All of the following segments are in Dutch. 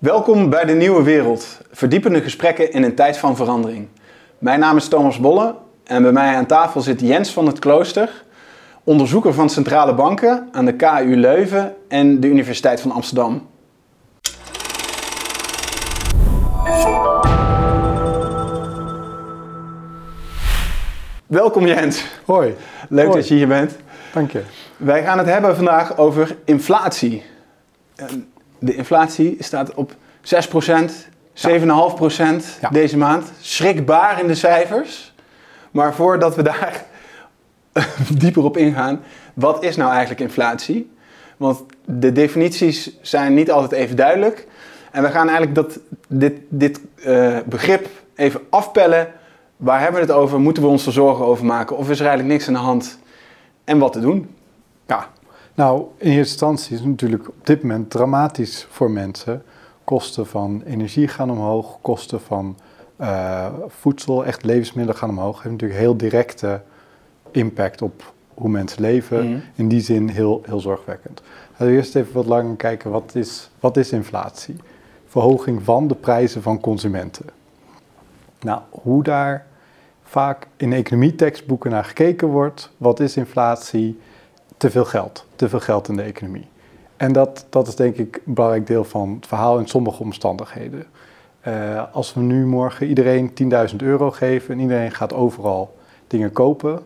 Welkom bij de Nieuwe Wereld. Verdiepende gesprekken in een tijd van verandering. Mijn naam is Thomas Bolle en bij mij aan tafel zit Jens van het Klooster, onderzoeker van centrale banken aan de KU Leuven en de Universiteit van Amsterdam. Welkom Jens. Hoi. Leuk Hoi. dat je hier bent. Dank je. Wij gaan het hebben vandaag over inflatie. De inflatie staat op 6%, 7,5% Ja. deze maand. Schrikbaar in de cijfers. Maar voordat we daar dieper op ingaan, wat is nou eigenlijk inflatie? Want de definities zijn niet altijd even duidelijk. En we gaan eigenlijk dat, dit, dit eh, begrip even afpellen. Waar hebben we het over? Moeten we ons er zorgen over maken? Of is er eigenlijk niks aan de hand? En wat te doen? Ja. Nou, in eerste instantie is het natuurlijk op dit moment dramatisch voor mensen. Kosten van energie gaan omhoog, kosten van eh, voedsel, echt levensmiddelen gaan omhoog. heeft natuurlijk heel directe impact op hoe mensen leven. Mhm. In die zin heel, heel zorgwekkend. Laten we eerst even wat langer kijken, wat is, wat is inflatie? Verhoging van de prijzen van consumenten. Nou, hoe daar vaak in economietekstboeken naar gekeken wordt. Wat is inflatie? Te veel geld. Te veel geld in de economie. En dat, dat is denk ik een belangrijk deel van het verhaal in sommige omstandigheden. Eh, als we nu morgen iedereen 10.000 euro geven en iedereen gaat overal dingen kopen,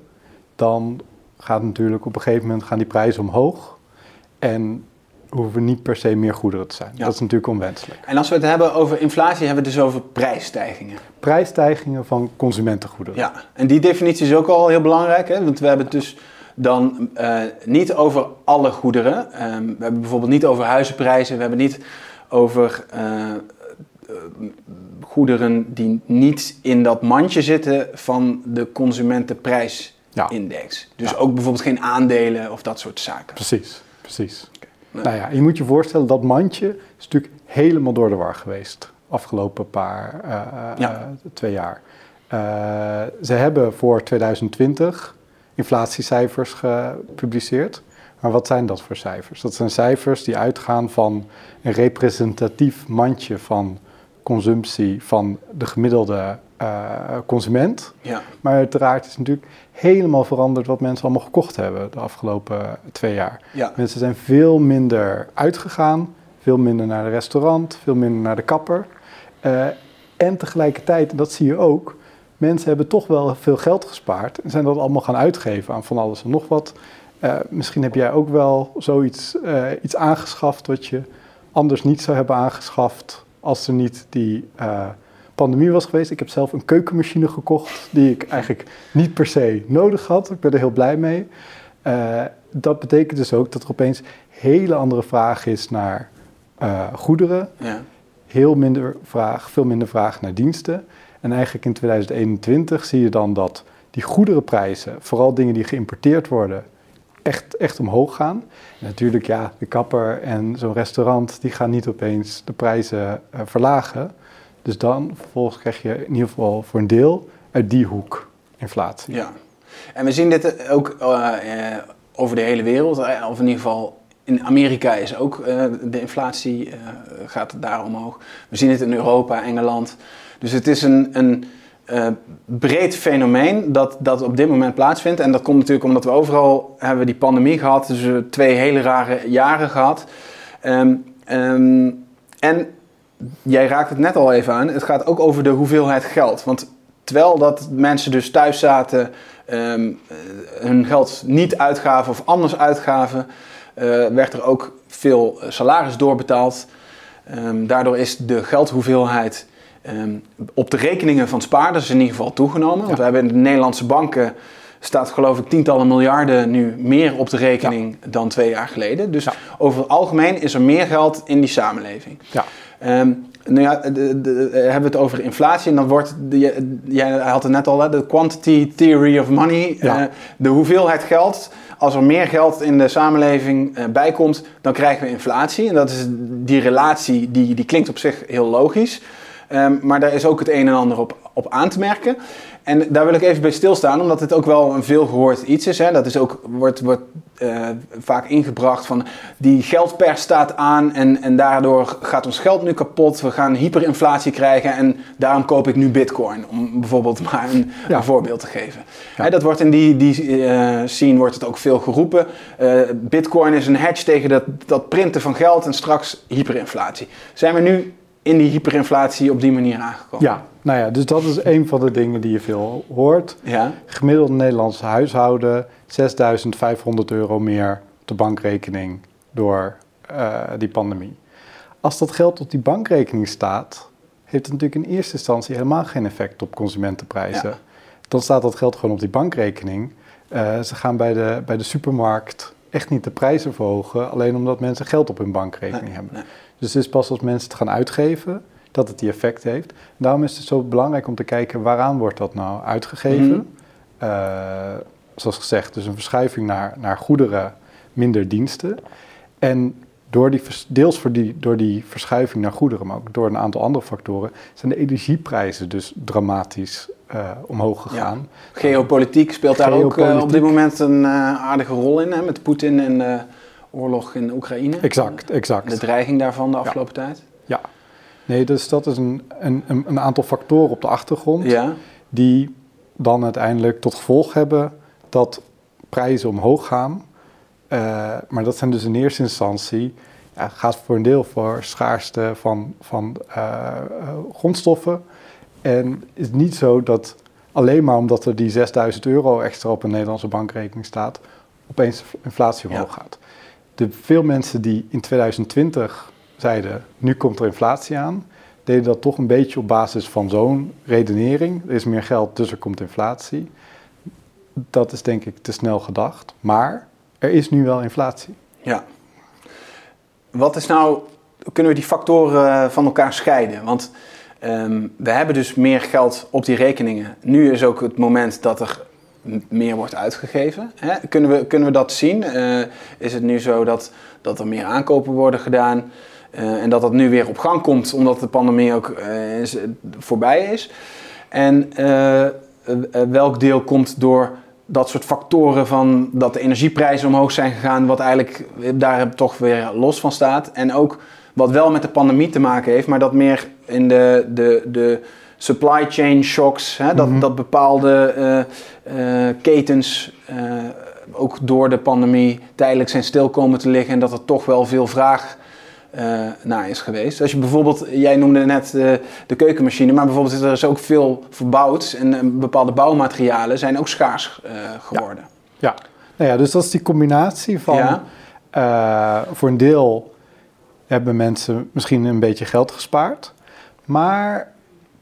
dan gaat natuurlijk op een gegeven moment gaan die prijzen omhoog. En hoeven we niet per se meer goederen te zijn. Ja. Dat is natuurlijk onwenselijk. En als we het hebben over inflatie, hebben we het dus over prijsstijgingen. Prijsstijgingen van consumentengoederen. Ja, en die definitie is ook al heel belangrijk, hè? want we hebben het dus dan eh, niet over alle goederen. Ehm, we hebben bijvoorbeeld niet over huizenprijzen, we hebben niet over eh, eh, goederen die niet in dat mandje zitten van de consumentenprijsindex. Dus Ja. ook bijvoorbeeld geen aandelen of dat soort zaken. Precies, precies. Nou, Nou ja, je moet je voorstellen dat mandje is natuurlijk helemaal door de war geweest. Afgelopen paar, Ja. twee jaar. Ze hebben voor 2020 inflatiecijfers gepubliceerd. Maar wat zijn dat voor cijfers? Dat zijn cijfers die uitgaan van een representatief mandje van consumptie van de gemiddelde eh, consument. Ja, Maar uiteraard is natuurlijk helemaal veranderd wat mensen allemaal gekocht hebben de afgelopen twee jaar. ja. Mensen zijn veel minder uitgegaan, veel minder naar de restaurant, veel minder naar de kapper. Eh, en tegelijkertijd, en dat zie je ook, mensen hebben toch wel veel geld gespaard en zijn dat allemaal gaan uitgeven aan van alles en nog wat. Eh, misschien heb jij ook wel zoiets eh, iets aangeschaft wat je anders niet zou hebben aangeschaft als er niet die eh, pandemie was geweest. Ik heb zelf een keukenmachine gekocht die ik eigenlijk niet per se nodig had. Ik ben er heel blij mee. Dat betekent dus ook dat er opeens hele andere vraag is naar goederen, ja. heel minder vraag, veel minder vraag naar diensten. En eigenlijk in 2021 zie je dan dat die goederenprijzen, vooral dingen die geïmporteerd worden, echt, echt omhoog gaan. Natuurlijk, ja, de kapper en zo'n restaurant, die gaan niet opeens de prijzen eh, verlagen. Dus dan vervolgens krijg je in ieder geval voor een deel uit die hoek inflatie. Ja, en we zien dit ook eh, eh, over de hele wereld, of in ieder geval in Amerika is ook eh, de inflatie eh, gaat daar omhoog. We zien het in Europa, Engeland. Dus het is een, een eh, breed fenomeen dat, dat op dit moment plaatsvindt. En dat komt natuurlijk omdat we overal hebben die pandemie gehad, dus we hebben twee hele rare jaren gehad. Ehm, en jij raakt het net al even aan, het gaat ook over de hoeveelheid geld. Want terwijl dat mensen dus thuis zaten, ehm, eh, hun geld niet uitgaven of anders uitgaven, werd er ook veel eh, salaris doorbetaald. Ehm, daardoor is de geldhoeveelheid ehm, op de rekeningen van spaarders in ieder geval toegenomen. Want we hebben in de Nederlandse banken staat geloof ik tientallen miljarden nu meer op de rekening dan twee jaar geleden. Dus Ja. over het algemeen is er meer geld in die samenleving. Ja. Ehm, nou ja, de, de- de- hebben we het over inflatie en dan wordt, jij had het net al, hè, de quantity theory of money, Ja. eh, de hoeveelheid geld. Als er meer geld in de samenleving eh, bijkomt, dan krijgen we inflatie. En dat is die relatie, die, die klinkt op zich heel logisch. Ehm, maar daar is ook het een en ander op, op aan te merken. En daar wil ik even bij stilstaan, omdat het ook wel een veelgehoord iets is. Hè. Dat is ook, wordt, wordt eh, vaak ingebracht van die geldpers staat aan en, en daardoor gaat ons geld nu kapot. We gaan hyperinflatie krijgen en daarom koop ik nu bitcoin. Om bijvoorbeeld maar een, Ja. een voorbeeld te geven. Hè, dat wordt in die, die eh, scene wordt het ook veel geroepen. Eh, bitcoin is een hedge tegen dat, dat printen van geld en straks hyperinflatie. Zijn we nu in die hyperinflatie op die manier aangekomen? Ja, nou ja, dus dat is een van de dingen die je veel hoort. Ja? Gemiddeld Nederlands huishouden 6.500 euro meer op de bankrekening door eh, die pandemie. Als dat geld op die bankrekening staat, heeft het natuurlijk in eerste instantie helemaal geen effect op consumentenprijzen. Ja. Dan staat dat geld gewoon op die bankrekening. Eh, ze gaan bij de, bij de supermarkt echt niet de prijzen verhogen, alleen omdat mensen geld op hun bankrekening Nee, hebben. nee. Dus het is pas als mensen het gaan uitgeven dat het die effect heeft. Daarom is het zo belangrijk om te kijken waaraan wordt dat nou uitgegeven. Mhm. Eh, zoals gezegd, dus een verschuiving naar, naar goederen, minder diensten. En door die, deels voor die, door die verschuiving naar goederen, maar ook door een aantal andere factoren, zijn de energieprijzen dus dramatisch eh, omhoog gegaan. Geopolitiek speelt daar ook eh, op dit moment een aardige rol in, hè, met Poetin en de oorlog in Oekraïne. Exact, exact. De dreiging daarvan de afgelopen tijd. Ja. Nee, dus dat is een, een, een aantal factoren op de achtergrond. Ja, die dan uiteindelijk tot gevolg hebben dat prijzen omhoog gaan. Eh, maar dat zijn dus in eerste instantie, ja, gaat voor een deel voor schaarste van, van eh, eh, grondstoffen. En is niet zo dat alleen maar omdat er die 6000 euro extra op een Nederlandse bankrekening staat, opeens inflatie omhoog gaat. De veel mensen die in 2020 zeiden, nu komt er inflatie aan, deden dat toch een beetje op basis van zo'n redenering. Er is meer geld, dus er komt inflatie. Dat is denk ik te snel gedacht. Maar er is nu wel inflatie. ja. Wat is nou, kunnen we die factoren van elkaar scheiden? Want ehm, we hebben dus meer geld op die rekeningen. Nu is ook het moment dat er meer wordt uitgegeven. Hè? Kunnen, we, kunnen we dat zien? Eh, is het nu zo dat, dat er meer aankopen worden gedaan? Eh, en dat dat nu weer op gang komt omdat de pandemie ook eh, is, voorbij is? En eh, eh, welk deel komt door dat soort factoren van dat de energieprijzen omhoog zijn gegaan, wat eigenlijk daar toch weer los van staat. En ook wat wel met de pandemie te maken heeft, maar dat meer in de, de, de supply chain shocks, hè, dat, Mhm. dat bepaalde eh, eh, ketens eh, ook door de pandemie tijdelijk zijn stil komen te liggen en dat er toch wel veel vraag eh naar is geweest. Als je bijvoorbeeld, jij noemde net eh, de keukenmachine, maar bijvoorbeeld er is ook veel verbouwd en eh, bepaalde bouwmaterialen zijn ook schaars geworden. Ja. Nou ja, dus dat is die combinatie van... Ja. voor een deel hebben mensen misschien een beetje geld gespaard. Maar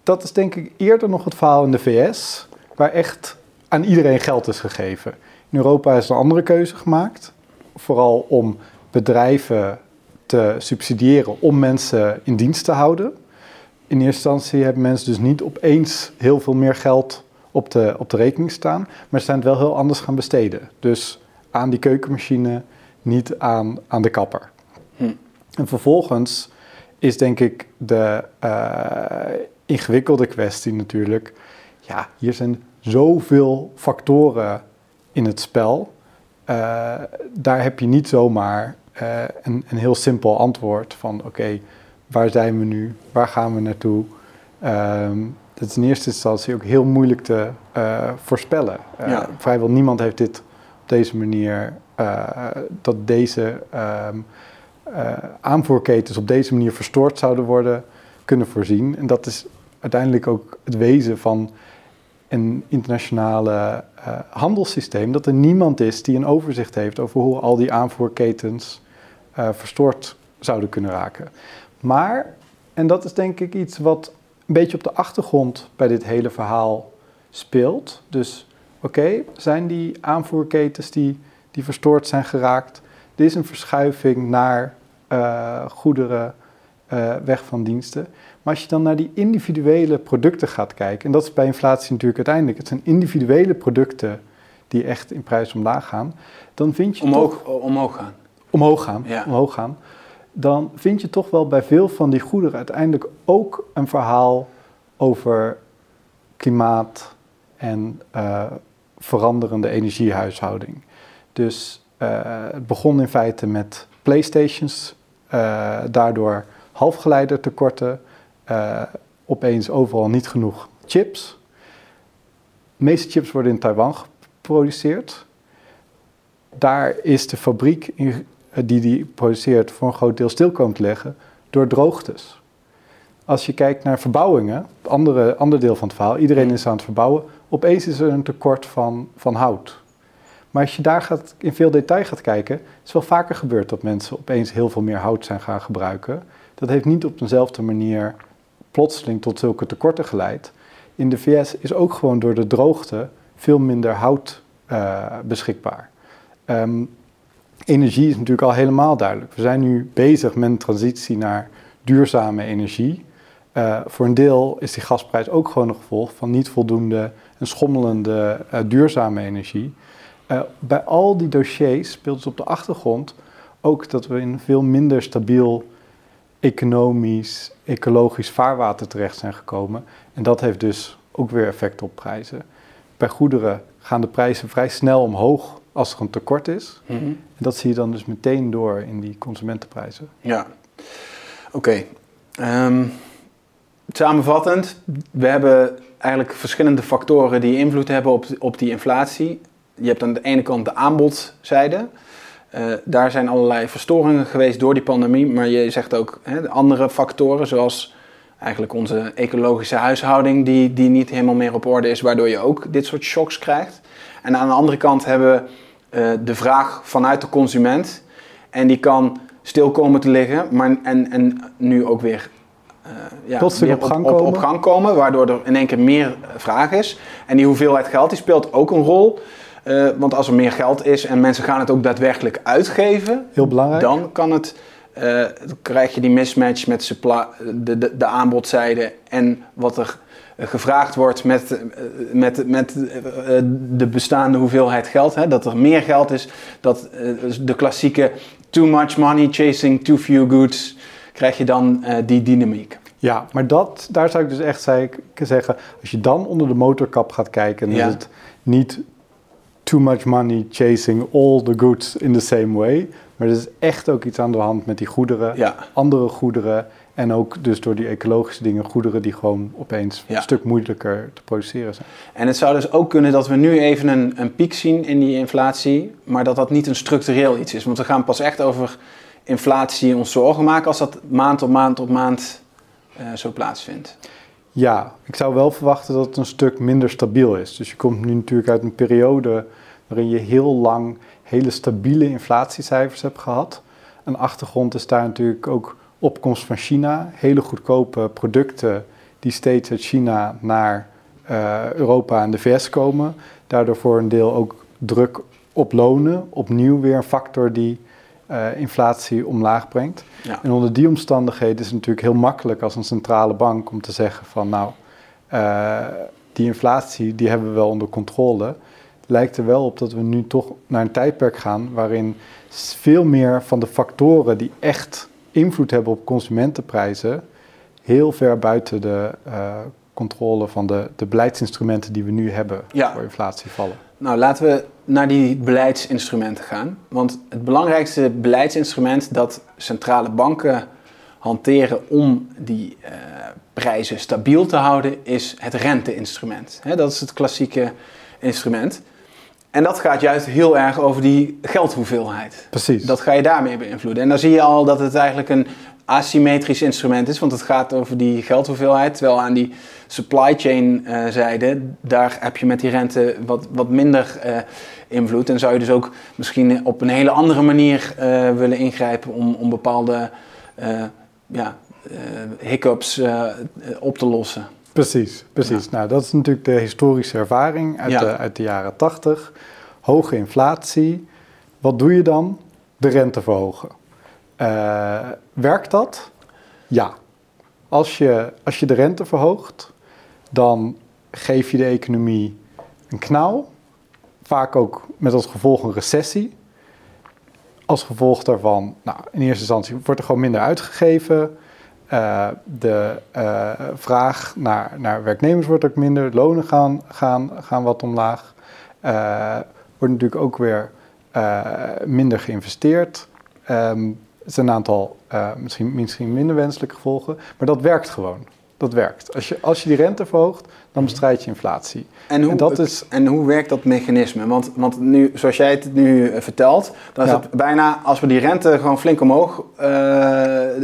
dat is denk ik eerder nog het verhaal in de VS... waar echt aan iedereen geld is gegeven. In Europa is een andere keuze gemaakt. Vooral om bedrijven te subsidiëren om mensen in dienst te houden. In eerste instantie hebben mensen dus niet opeens heel veel meer geld op de, op de rekening staan, maar ze zijn het wel heel anders gaan besteden. Dus aan die keukenmachine, niet aan, aan de kapper. Hm. En vervolgens is denk ik de eh, ingewikkelde kwestie natuurlijk, ja, hier zijn zoveel factoren in het spel. Eh, daar heb je niet zomaar eh, een, een heel simpel antwoord van oké, waar zijn we nu? Waar gaan we naartoe? Ehm, dat is in eerste instantie ook heel moeilijk te eh, voorspellen. Eh, Ja. Vrijwel niemand heeft dit op deze manier, dat deze ehm, eh, aanvoerketens op deze manier verstoord zouden worden, kunnen voorzien. En dat is uiteindelijk ook het wezen van een internationale handelssysteem, dat er niemand is die een overzicht heeft over hoe al die aanvoerketens eh, verstoord zouden kunnen raken. Maar, en dat is denk ik iets wat een beetje op de achtergrond bij dit hele verhaal speelt. Dus oké, zijn die aanvoerketens die, die verstoord zijn geraakt, er is een verschuiving naar eh, goederen eh, weg van diensten. Maar als je dan naar die individuele producten gaat kijken, en dat is bij inflatie natuurlijk uiteindelijk, het zijn individuele producten die echt in prijs omlaag gaan, dan vind je toch Omhoog, omhoog gaan. Omhoog gaan, Ja. omhoog gaan, dan vind je toch wel bij veel van die goederen uiteindelijk ook een verhaal over klimaat en eh, veranderende energiehuishouding. Dus het begon in feite met Playstations, daardoor halfgeleidertekorten, opeens overal niet genoeg chips. De meeste chips worden in Taiwan geproduceerd. Daar is de fabriek in, die die produceert voor een groot deel stil komen te leggen door droogtes. Als je kijkt naar verbouwingen, het andere, ander deel van het verhaal, iedereen is aan het verbouwen, opeens is er een tekort van, van hout. Maar als je daar gaat, in veel detail gaat kijken, is wel vaker gebeurd dat mensen opeens heel veel meer hout zijn gaan gebruiken. Dat heeft niet op dezelfde manier plotseling tot zulke tekorten geleid. In de VS is ook gewoon door de droogte veel minder hout uh, beschikbaar. Um, energie is natuurlijk al helemaal duidelijk. We zijn nu bezig met een transitie naar duurzame energie. Uh, voor een deel is die gasprijs ook gewoon een gevolg van niet voldoende en schommelende uh, duurzame energie. Uh, bij al die dossiers speelt het op de achtergrond ook dat we in veel minder stabiel economisch, ecologisch vaarwater terecht zijn gekomen. En dat heeft dus ook weer effect op prijzen. Bij goederen gaan de prijzen vrij snel omhoog als er een tekort is. Mhm. En dat zie je dan dus meteen door in die consumentenprijzen. Ja, oké. Ehm, samenvattend, we hebben eigenlijk verschillende factoren die invloed hebben op, op die inflatie. Je hebt aan de ene kant de aanbodzijde. Uh, daar zijn allerlei verstoringen geweest door die pandemie, maar je zegt ook hè, andere factoren, zoals eigenlijk onze ecologische huishouding, die, die niet helemaal meer op orde is, waardoor je ook dit soort shocks krijgt. En aan de andere kant hebben we uh, de vraag vanuit de consument, en die kan stil komen te liggen, maar en, en nu ook weer uh, ja, weer op, gang op, op, gang komen, waardoor er in één keer meer vraag is. En die hoeveelheid geld die speelt ook een rol. Uh, want als er meer geld is en mensen gaan het ook daadwerkelijk uitgeven, Heel belangrijk. dan kan het, uh, krijg je die mismatch met supply, de, de, de aanbodzijde en wat er gevraagd wordt met, met, met de bestaande hoeveelheid geld. Hè? Dat er meer geld is, dat de klassieke too much money chasing too few goods, krijg je dan die dynamiek. Ja, maar dat, daar zou ik dus echt zeggen, als je dan onder de motorkap gaat kijken, dan ja. is het niet too much money chasing all the goods in the same way. Maar er is echt ook iets aan de hand met die goederen, ja. andere goederen. En ook dus door die ecologische dingen, goederen die gewoon opeens een stuk moeilijker te produceren zijn. En het zou dus ook kunnen dat we nu even een, een piek zien in die inflatie, maar dat dat niet een structureel iets is. Want we gaan pas echt over inflatie ons zorgen maken als dat maand op maand op maand uh, zo plaatsvindt. Ja, ik zou wel verwachten dat het een stuk minder stabiel is. Dus je komt nu natuurlijk uit een periode waarin je heel lang hele stabiele inflatiecijfers hebt gehad. Een achtergrond is daar natuurlijk ook opkomst van China. Hele goedkope producten die steeds uit China naar uh, Europa en de VS komen. Daardoor voor een deel ook druk op lonen. Opnieuw weer een factor die uh, inflatie omlaag brengt. Ja. En onder die omstandigheden is het natuurlijk heel makkelijk als een centrale bank om te zeggen van nou, uh, die inflatie die hebben we wel onder controle. Lijkt er wel op dat we nu toch naar een tijdperk gaan waarin veel meer van de factoren die echt invloed hebben op consumentenprijzen heel ver buiten de uh, controle van de, de beleidsinstrumenten die we nu hebben ja. voor inflatie vallen. Nou, laten we naar die beleidsinstrumenten gaan. Want het belangrijkste beleidsinstrument dat centrale banken hanteren om die uh, prijzen stabiel te houden, is het renteinstrument. He, dat is het klassieke instrument. En dat gaat juist heel erg over die geldhoeveelheid. Precies. Dat ga je daarmee beïnvloeden. En dan zie je al dat het eigenlijk een asymmetrisch instrument is, want het gaat over die geldhoeveelheid. Terwijl aan die supply chain uh, zijde, daar heb je met die rente wat, wat minder uh, invloed. En zou je dus ook misschien op een hele andere manier uh, willen ingrijpen om, om bepaalde ja, hiccups op te lossen. Precies, precies. Nou, dat is natuurlijk de historische ervaring uit, de, uit de jaren 80. Hoge inflatie. Wat doe je dan? De rente verhogen. Uh, werkt dat? Ja. Als je, als je de rente verhoogt, dan geef je de economie een knauw. Vaak ook met als gevolg een recessie. Als gevolg daarvan, nou, in eerste instantie wordt er gewoon minder uitgegeven. Uh, de uh, vraag naar, naar werknemers wordt ook minder. Lonen gaan, gaan, gaan wat omlaag. Uh, wordt natuurlijk ook weer eh, minder geïnvesteerd. Ehm, het zijn een aantal misschien, misschien minder wenselijke gevolgen, maar dat werkt gewoon. Dat werkt. Als je, als je die rente verhoogt, dan bestrijd je inflatie. En hoe, dat is... en hoe werkt dat mechanisme? Want, want nu, zoals jij het nu eh, vertelt, dan is het bijna als we die rente gewoon flink omhoog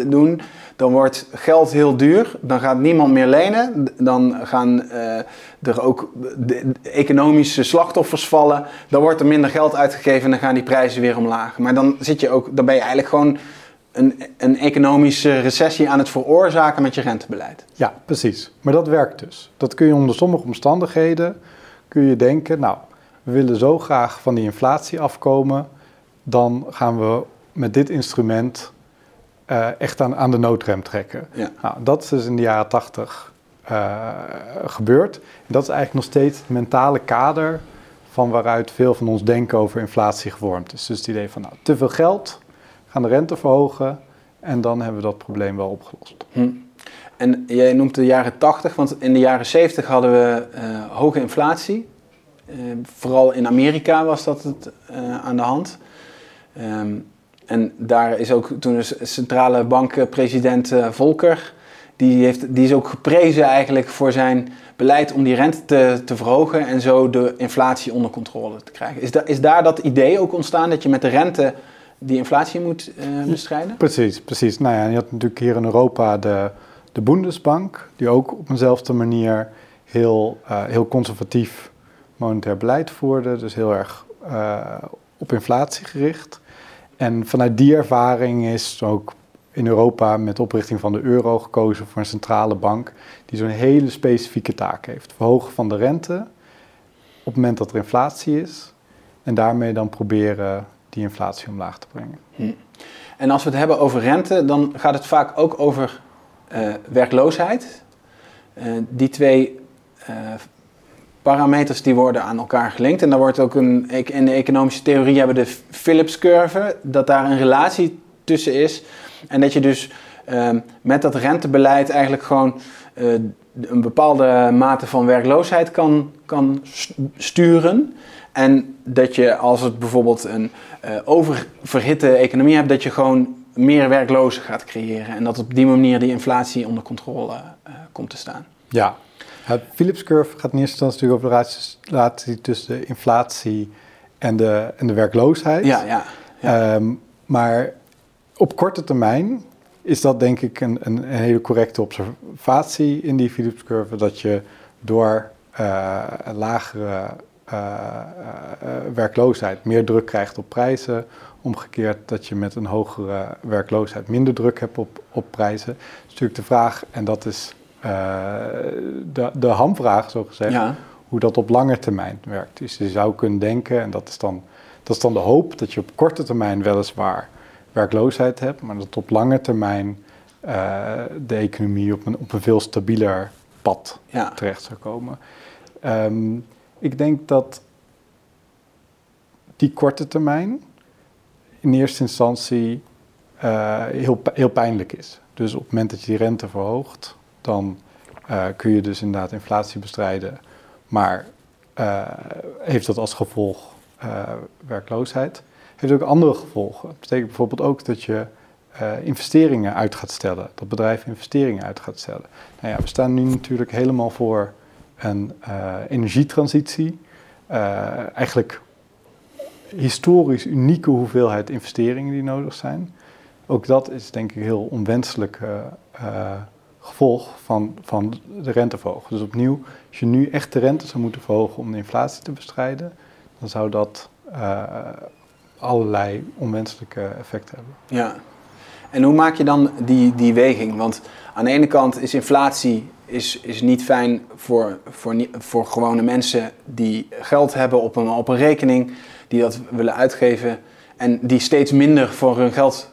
doen, dan wordt geld heel duur, dan gaat niemand meer lenen, dan gaan uh, er ook de, economische slachtoffers vallen, dan wordt er minder geld uitgegeven en dan gaan die prijzen weer omlaag. Maar dan, zit je ook, dan ben je eigenlijk gewoon een, een economische recessie aan het veroorzaken met je rentebeleid. Ja, precies. Maar dat werkt dus. Dat kun je onder sommige omstandigheden, kun je denken, nou, we willen zo graag van die inflatie afkomen, dan gaan we met dit instrument uh, echt aan, aan de noodrem trekken. Ja. Nou, dat is dus in de jaren tachtig uh, gebeurd. En dat is eigenlijk nog steeds het mentale kader van waaruit veel van ons denken over inflatie gevormd is. Dus het idee van nou, te veel geld, gaan de rente verhogen en dan hebben we dat probleem wel opgelost. Hm. En jij noemt de jaren 80, want in de jaren 70 hadden we uh, hoge inflatie. Uh, vooral in Amerika was dat het, uh, aan de hand. Um, en daar is ook toen de centrale bankpresident Volcker, die, heeft, die is ook geprezen eigenlijk voor zijn beleid om die rente te, te verhogen en zo de inflatie onder controle te krijgen. Is, da, is daar dat idee ook ontstaan dat je met de rente die inflatie moet uh, bestrijden? Precies, precies. Nou ja, je had natuurlijk hier in Europa de, de Bundesbank, die ook op eenzelfde manier heel, uh, heel conservatief monetair beleid voerde, dus heel erg op inflatie gericht. En vanuit die ervaring is ook in Europa met de oprichting van de euro gekozen voor een centrale bank die zo'n hele specifieke taak heeft. Verhogen van de rente op het moment dat er inflatie is en daarmee dan proberen die inflatie omlaag te brengen. Hm. En als we het hebben over rente, dan gaat het vaak ook over uh, werkloosheid. Uh, die twee uh, parameters die worden aan elkaar gelinkt. En daar wordt ook een, in de economische theorie hebben de Phillips-curve, dat daar een relatie tussen is. En dat je dus ehm, met dat rentebeleid eigenlijk gewoon een bepaalde mate van werkloosheid kan, kan sturen. En dat je als het bijvoorbeeld een uh, oververhitte economie hebt, dat je gewoon meer werklozen gaat creëren. En dat op die manier die inflatie onder controle uh, komt te staan. Ja, het Philips curve gaat in eerste instantie natuurlijk over de relatie tussen de inflatie en de, en de werkloosheid. Ja, ja. ja. Um, maar op korte termijn is dat denk ik een, een, een hele correcte observatie in die Philips curve. Dat je door uh, lagere uh, werkloosheid meer druk krijgt op prijzen. Omgekeerd dat je met een hogere werkloosheid minder druk hebt op, op prijzen. Dat is natuurlijk de vraag, en dat is de, de hamvraag zo gezegd, ja. hoe dat op lange termijn werkt. Dus je zou kunnen denken, en dat is dan, dat is dan de hoop, dat je op korte termijn weliswaar werkloosheid hebt, maar dat op lange termijn de economie op een, op een veel stabieler pad ja. terecht zou komen. Um, ik denk dat die korte termijn in eerste instantie uh, heel, heel pijnlijk is. Dus op het moment dat je die rente verhoogt, dan uh, kun je dus inderdaad inflatie bestrijden, maar uh, heeft dat als gevolg werkloosheid. Heeft ook andere gevolgen. Dat betekent bijvoorbeeld ook dat je investeringen uit gaat stellen, dat bedrijven investeringen uit gaat stellen. Nou ja, we staan nu natuurlijk helemaal voor een energietransitie. Eigenlijk historisch unieke hoeveelheid investeringen die nodig zijn. Ook dat is denk ik heel onwenselijk gevolg van, van de renteverhoging. Dus opnieuw, als je nu echt de rente zou moeten verhogen om de inflatie te bestrijden, dan zou dat allerlei onwenselijke effecten hebben. Ja, en hoe maak je dan die, die weging? Want aan de ene kant is inflatie is, is niet fijn voor, voor, voor gewone mensen die geld hebben op een, op een rekening, die dat willen uitgeven en die steeds minder voor hun geld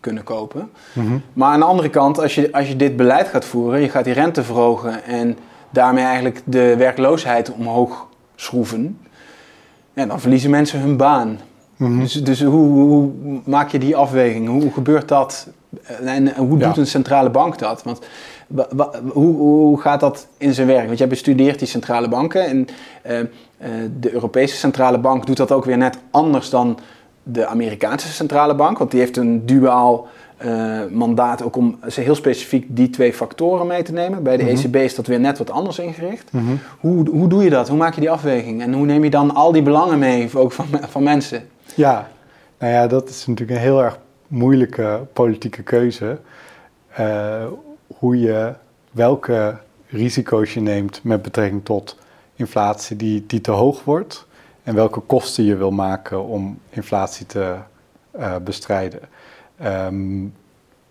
kunnen kopen. Mm-hmm. Maar aan de andere kant, als je, als je dit beleid gaat voeren, je gaat die rente verhogen en daarmee eigenlijk de werkloosheid omhoog schroeven, ja, dan verliezen mensen hun baan. Mhm. Dus, dus hoe, hoe, maak je die afweging? Hoe gebeurt dat? En hoe doet een centrale bank dat? Want hoe, hoe, gaat dat in zijn werk? Want jij bestudeert die centrale banken en uh, uh, de Europese centrale bank doet dat ook weer net anders dan de Amerikaanse centrale bank, want die heeft een duaal uh, mandaat ook om heel specifiek die twee factoren mee te nemen. Bij de mhm. ECB is dat weer net wat anders ingericht. Mhm. hoe, hoe doe je dat? Hoe maak je die afweging? En hoe neem je dan al die belangen mee, ook van, van mensen? Ja, nou ja, dat is natuurlijk een heel erg moeilijke politieke keuze. Uh, hoe je, welke risico's je neemt met betrekking tot inflatie die, die te hoog wordt. En welke kosten je wil maken om inflatie te uh, bestrijden. Um,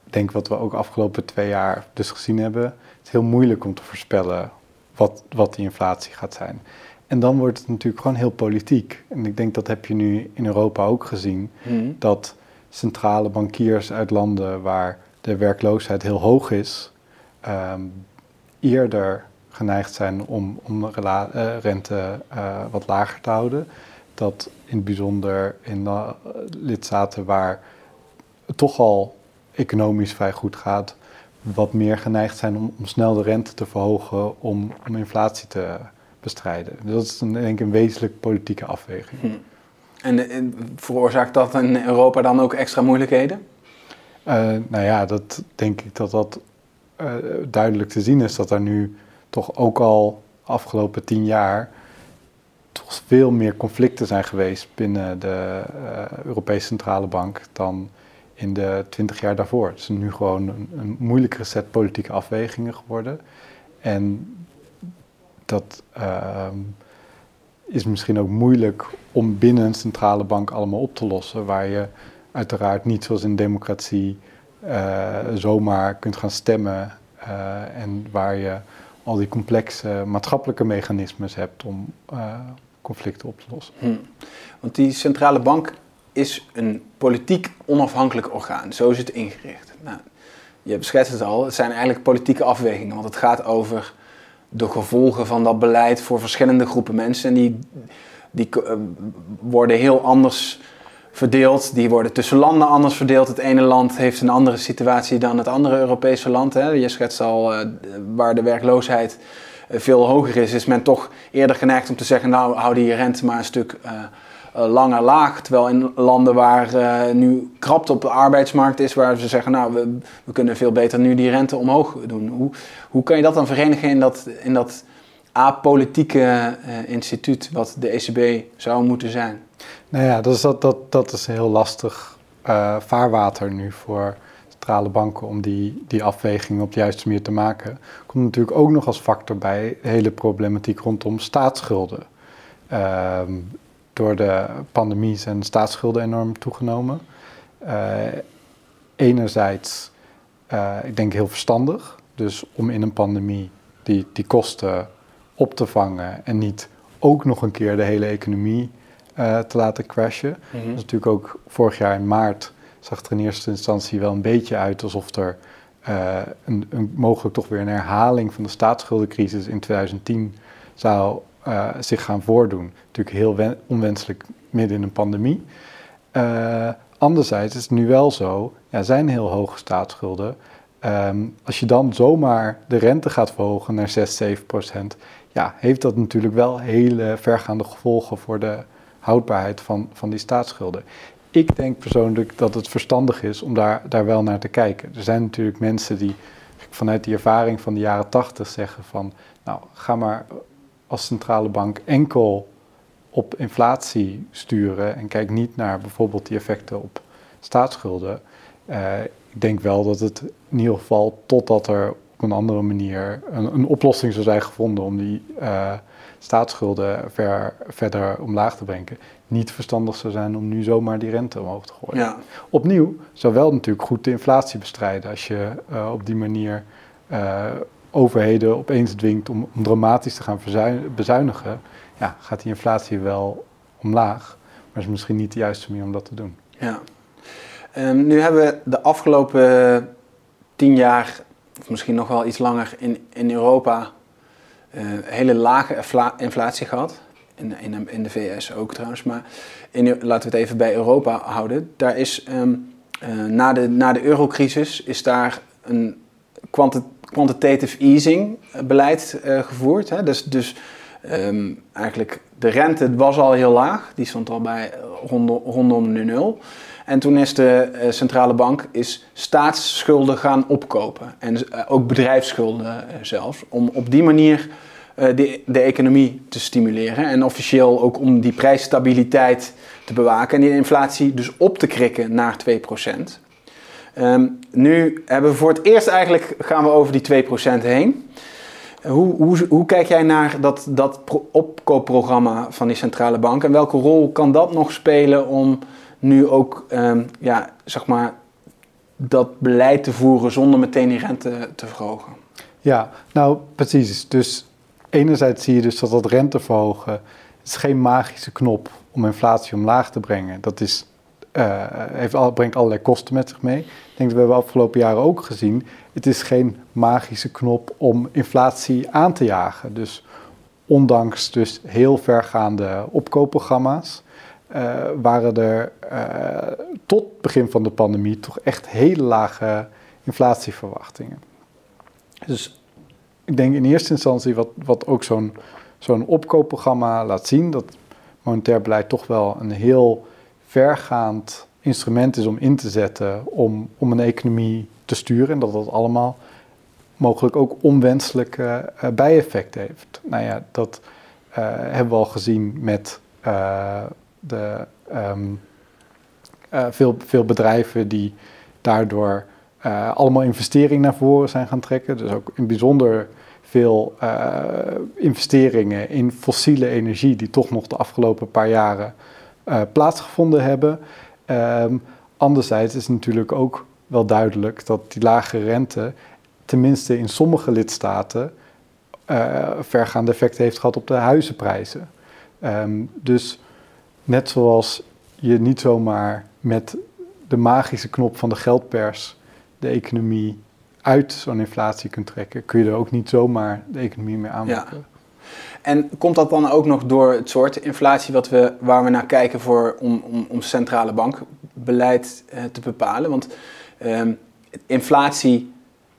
ik denk wat we ook afgelopen twee jaar dus gezien hebben. Het is heel moeilijk om te voorspellen wat, wat die inflatie gaat zijn. En dan wordt het natuurlijk gewoon heel politiek. En ik denk dat heb je nu in Europa ook gezien. Hmm. Dat centrale bankiers uit landen waar de werkloosheid heel hoog is, um, eerder geneigd zijn om, om uh, rente uh, wat lager te houden. Dat in het bijzonder in lidstaten waar het toch al economisch vrij goed gaat, wat meer geneigd zijn om, om snel de rente te verhogen om, om inflatie te bestrijden. Dus dat is een, denk ik een wezenlijk politieke afweging. Hm. En, en, veroorzaakt dat in Europa dan ook extra moeilijkheden? Uh, nou ja, dat denk ik dat dat uh, duidelijk te zien is. Dat er nu toch ook al afgelopen tien jaar toch veel meer conflicten zijn geweest binnen de uh, Europese Centrale Bank dan in de twintig jaar daarvoor. Het is nu gewoon een, moeilijkere set politieke afwegingen geworden. En dat uh, is misschien ook moeilijk om binnen een centrale bank allemaal op te lossen, waar je uiteraard niet zoals in democratie uh, zomaar kunt gaan stemmen uh, en waar je al die complexe maatschappelijke mechanismes hebt om uh, conflicten op te lossen. Hm. Want die centrale bank is een politiek onafhankelijk orgaan. Zo is het ingericht. Nou, je beschetst het al, het zijn eigenlijk politieke afwegingen, want het gaat over de gevolgen van dat beleid voor verschillende groepen mensen. En die, die uh, worden heel anders verdeeld. Die worden tussen landen anders verdeeld. Het ene land heeft een andere situatie dan het andere Europese land. Hè. Je schetst al uh, waar de werkloosheid uh, veel hoger is, is men toch eerder geneigd om te zeggen: Nou, hou die rente maar een stuk uh, langer laag. Terwijl in landen waar nu krapte op de arbeidsmarkt is, waar ze zeggen, nou, we, we, kunnen veel beter nu die rente omhoog doen. Hoe, hoe kan je dat dan verenigen in dat, in dat apolitieke instituut wat de ECB zou moeten zijn? Nou ja, dat is, dat, dat, dat is heel lastig vaarwater nu voor centrale banken om die, die afweging op de juiste manier te maken. Komt natuurlijk ook nog als factor bij de hele problematiek rondom staatsschulden. Ehm, door de pandemie zijn staatsschulden enorm toegenomen. Uh, enerzijds, uh, ik denk heel verstandig, dus om in een pandemie die, die kosten op te vangen en niet ook nog een keer de hele economie uh, te laten crashen. Mm -hmm. Dus natuurlijk ook vorig jaar in maart zag het er in eerste instantie wel een beetje uit alsof er een, een, mogelijk toch weer een herhaling van de staatsschuldencrisis in 2010 zou uh, zich gaan voordoen. Natuurlijk heel onwenselijk midden in een pandemie. Anderzijds is het nu wel zo, ja, zijn heel hoge staatsschulden. Um, als je dan zomaar de rente gaat verhogen naar 6, 7 procent, ja, heeft dat natuurlijk wel hele vergaande gevolgen voor de houdbaarheid van, van die staatsschulden. Ik denk persoonlijk dat het verstandig is om daar, daar wel naar te kijken. Er zijn natuurlijk mensen die vanuit die ervaring van de jaren 80 zeggen van, nou, ga maar als centrale bank enkel op inflatie sturen en kijk niet naar bijvoorbeeld die effecten op staatsschulden. Uh, ik denk wel dat het in ieder geval totdat er op een andere manier een, een oplossing zou zijn gevonden om die uh, staatsschulden ver, verder omlaag te brengen, niet verstandig zou zijn om nu zomaar die rente omhoog te gooien. Ja. Opnieuw zou wel natuurlijk goed de inflatie bestrijden als je uh, op die manier overheden opeens dwingt om, om dramatisch te gaan bezuinigen, ja, gaat die inflatie wel omlaag. Maar is misschien niet de juiste manier om dat te doen. Ja. Um, nu hebben we de afgelopen tien jaar, of misschien nog wel iets langer, in, in Europa hele lage inflatie gehad. In, in, in de VS ook trouwens. Maar in, laten we het even bij Europa houden. Daar is ehm, na, de, na de eurocrisis is daar een quantitative easing beleid gevoerd. Hè? Dus, dus ehm, eigenlijk de rente was al heel laag. Die stond al bij rondom, rondom nul. En toen is de eh, centrale bank is staatsschulden gaan opkopen. En eh, ook bedrijfsschulden uh, zelfs. Om op die manier de, de economie te stimuleren. En officieel ook om die prijsstabiliteit te bewaken. En die inflatie dus op te krikken naar 2%. Um, ehm, nu hebben we voor het eerst eigenlijk gaan we over die 2% heen. Hoe, hoe, hoe, kijk jij naar dat, dat opkoopprogramma van die centrale bank en welke rol kan dat nog spelen om nu ook um, ja, zeg maar, dat beleid te voeren zonder meteen die rente te verhogen. Ja, nou precies. Dus enerzijds zie je dus dat dat renteverhogen is geen magische knop om inflatie omlaag te brengen. Dat is, uh, heeft al, brengt allerlei kosten met zich mee. Ik denk dat we hebben afgelopen jaren ook gezien. Het is geen magische knop om inflatie aan te jagen. Dus ondanks dus heel vergaande opkoopprogramma's uh, waren er uh, tot begin van de pandemie toch echt hele lage inflatieverwachtingen. Dus ik denk in eerste instantie wat, wat ook zo'n zo'n opkoopprogramma laat zien, dat monetair beleid toch wel een heel vergaand instrument is om in te zetten om, om een economie te sturen en dat dat allemaal mogelijk ook onwenselijke uh, bijeffecten heeft. Nou ja, dat hebben we al gezien met de, ehm, eh, veel, veel bedrijven die daardoor uh, allemaal investeringen naar voren zijn gaan trekken. Dus ook in bijzonder veel uh, investeringen in fossiele energie die toch nog de afgelopen paar jaren plaatsgevonden hebben. Um, anderzijds is natuurlijk ook wel duidelijk dat die lage rente, tenminste in sommige lidstaten, vergaande effect heeft gehad op de huizenprijzen. Um, dus Net zoals je niet zomaar met de magische knop van de geldpers de economie uit zo'n inflatie kunt trekken, kun je er ook niet zomaar de economie mee aanpakken. Ja. En komt dat dan ook nog door het soort inflatie wat we, waar we naar kijken voor, om, om, om centrale bankbeleid eh, te bepalen? Want ehm, inflatie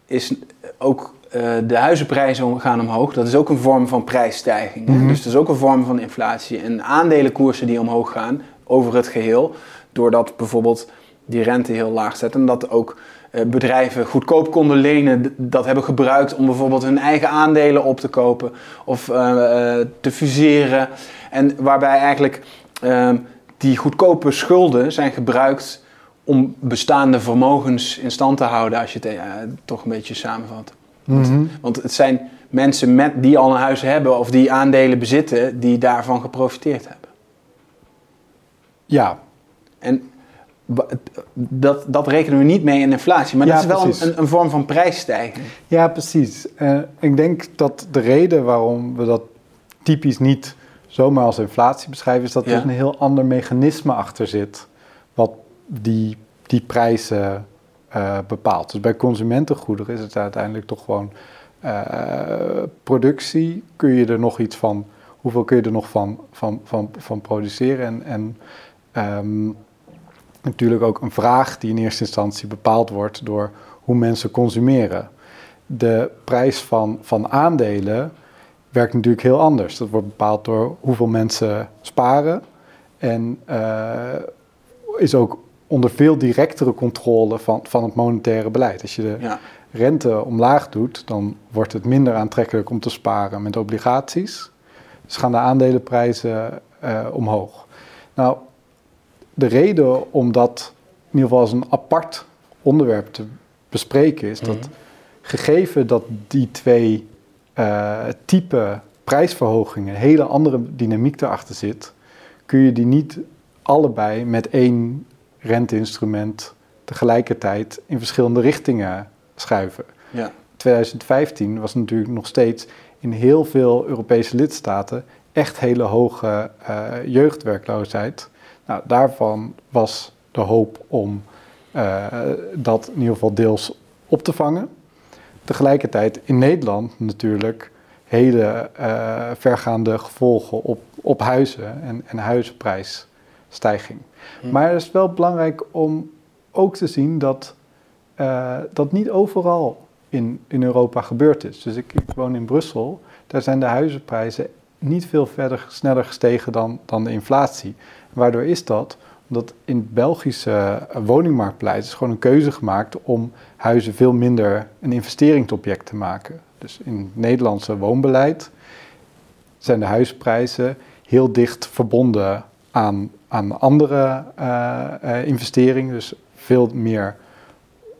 is ook uh, de huizenprijzen gaan omhoog. Dat is ook een vorm van prijsstijging. Mhm. Dus dat is ook een vorm van inflatie. En aandelenkoersen die omhoog gaan over het geheel. Doordat bijvoorbeeld die rente heel laag zet. En dat ook uh, bedrijven goedkoop konden lenen. Dat hebben gebruikt om bijvoorbeeld hun eigen aandelen op te kopen. Of uh, te fuseren. En waarbij eigenlijk ehm, die goedkope schulden zijn gebruikt om bestaande vermogens in stand te houden. Als je het toch een beetje samenvat. Mhm. Want het zijn mensen met, die al een huis hebben of die aandelen bezitten, die daarvan geprofiteerd hebben. Ja. En dat, dat rekenen we niet mee in inflatie, maar dat is wel een, een, vorm van prijsstijging. Ja, precies. Uh, ik denk dat de reden waarom we dat typisch niet zomaar als inflatie beschrijven, is dat er een heel ander mechanisme achter zit, wat die, die prijzen uh. Dus bij consumentengoederen is het uiteindelijk toch gewoon uh, productie. Kun je er nog iets van, hoeveel kun je er nog van, van, van, van produceren? En, en um, natuurlijk ook een vraag die in eerste instantie bepaald wordt door hoe mensen consumeren. De prijs van, van aandelen werkt natuurlijk heel anders. Dat wordt bepaald door hoeveel mensen sparen en uh, is ook onder veel directere controle van, van het monetaire beleid. Als je de rente omlaag doet, dan wordt het minder aantrekkelijk om te sparen met obligaties. Dus gaan de aandelenprijzen uh, omhoog. Nou, de reden om dat in ieder geval als een apart onderwerp te bespreken is dat mhm. gegeven dat die twee uh, type prijsverhogingen een hele andere dynamiek erachter zit, kun je die niet allebei met één renteinstrument tegelijkertijd in verschillende richtingen schuiven. Ja. 2015 was natuurlijk nog steeds in heel veel Europese lidstaten echt hele hoge uh, jeugdwerkloosheid. Nou, daarvan was de hoop om uh, dat in ieder geval deels op te vangen. Tegelijkertijd in Nederland natuurlijk hele uh, vergaande gevolgen op, op huizen en, en huizenprijsstijging. Hm. Maar het is wel belangrijk om ook te zien dat uh, dat niet overal in, in Europa gebeurd is. Dus ik, woon in Brussel, daar zijn de huizenprijzen niet veel verder, sneller gestegen dan, dan de inflatie. Waardoor is dat? Omdat in het Belgische woningmarktbeleid is gewoon een keuze gemaakt om huizen veel minder een investeringsobject te maken. Dus in het Nederlandse woonbeleid zijn de huisprijzen heel dicht verbonden aan, aan andere uh, investeringen. Dus veel meer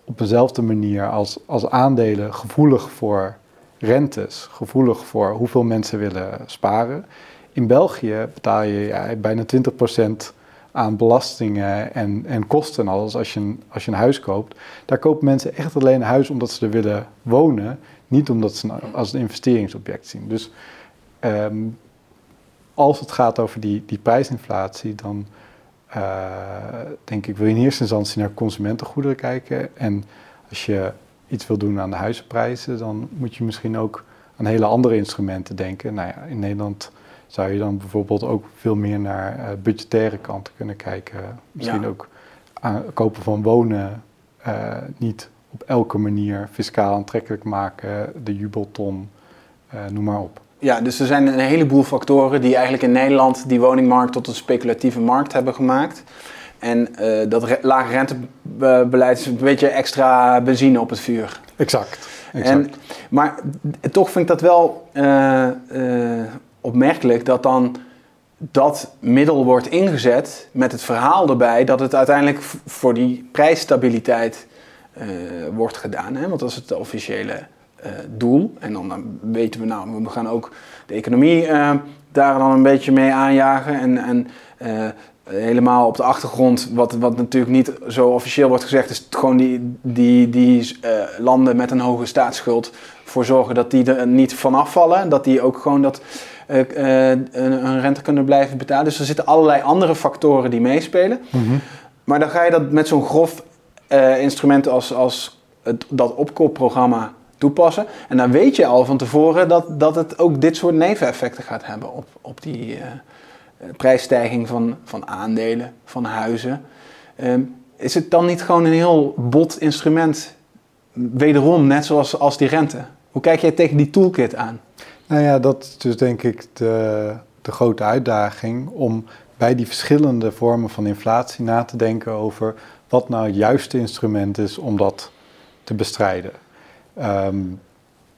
op dezelfde manier als, als aandelen gevoelig voor rentes, gevoelig voor hoeveel mensen willen sparen. In België betaal je ja, bijna 20% aan belastingen en, en kosten alles als je, een, als je een huis koopt. Daar kopen mensen echt alleen een huis omdat ze er willen wonen, niet omdat ze het als een investeringsobject zien. Dus ehm, als het gaat over die, die prijsinflatie, dan uh, denk ik wil je in eerste instantie naar consumentengoederen kijken. En als je iets wil doen aan de huizenprijzen, dan moet je misschien ook aan hele andere instrumenten denken. Nou ja, in Nederland zou je dan bijvoorbeeld ook veel meer naar uh, budgettaire kanten kunnen kijken. Misschien ook aan, kopen van wonen uh, niet op elke manier fiscaal aantrekkelijk maken, de jubelton, noem maar op. Ja, dus er zijn een heleboel factoren die eigenlijk in Nederland die woningmarkt tot een speculatieve markt hebben gemaakt. En uh, dat lage rentebeleid is een beetje extra benzine op het vuur. Exact. exact. En, maar toch vind ik dat wel uh, uh, opmerkelijk dat dan dat middel wordt ingezet met het verhaal erbij dat het uiteindelijk voor die prijsstabiliteit wordt gedaan. Hè? Want dat is het officiële doel. En dan, dan, weten we, nou, we gaan ook de economie uh, daar dan een beetje mee aanjagen. En, en uh, helemaal op de achtergrond, wat, wat natuurlijk niet zo officieel wordt gezegd, is gewoon die, die, die landen met een hoge staatsschuld voor zorgen dat die er niet vanaf vallen. Dat die ook gewoon dat, een rente kunnen blijven betalen. Dus er zitten allerlei andere factoren die meespelen. Mm -hmm. Maar dan ga je dat met zo'n grof instrument als, als het, dat opkoopprogramma En dan weet je al van tevoren dat, dat het ook dit soort neveneffecten gaat hebben op, op die uh, prijsstijging van, van aandelen, van huizen. Um, is het dan niet gewoon een heel bot instrument, wederom net zoals als die rente? Hoe kijk jij tegen die toolkit aan? Nou ja, dat is dus denk ik de, de grote uitdaging om bij die verschillende vormen van inflatie na te denken over wat nou het juiste instrument is om dat te bestrijden. Um,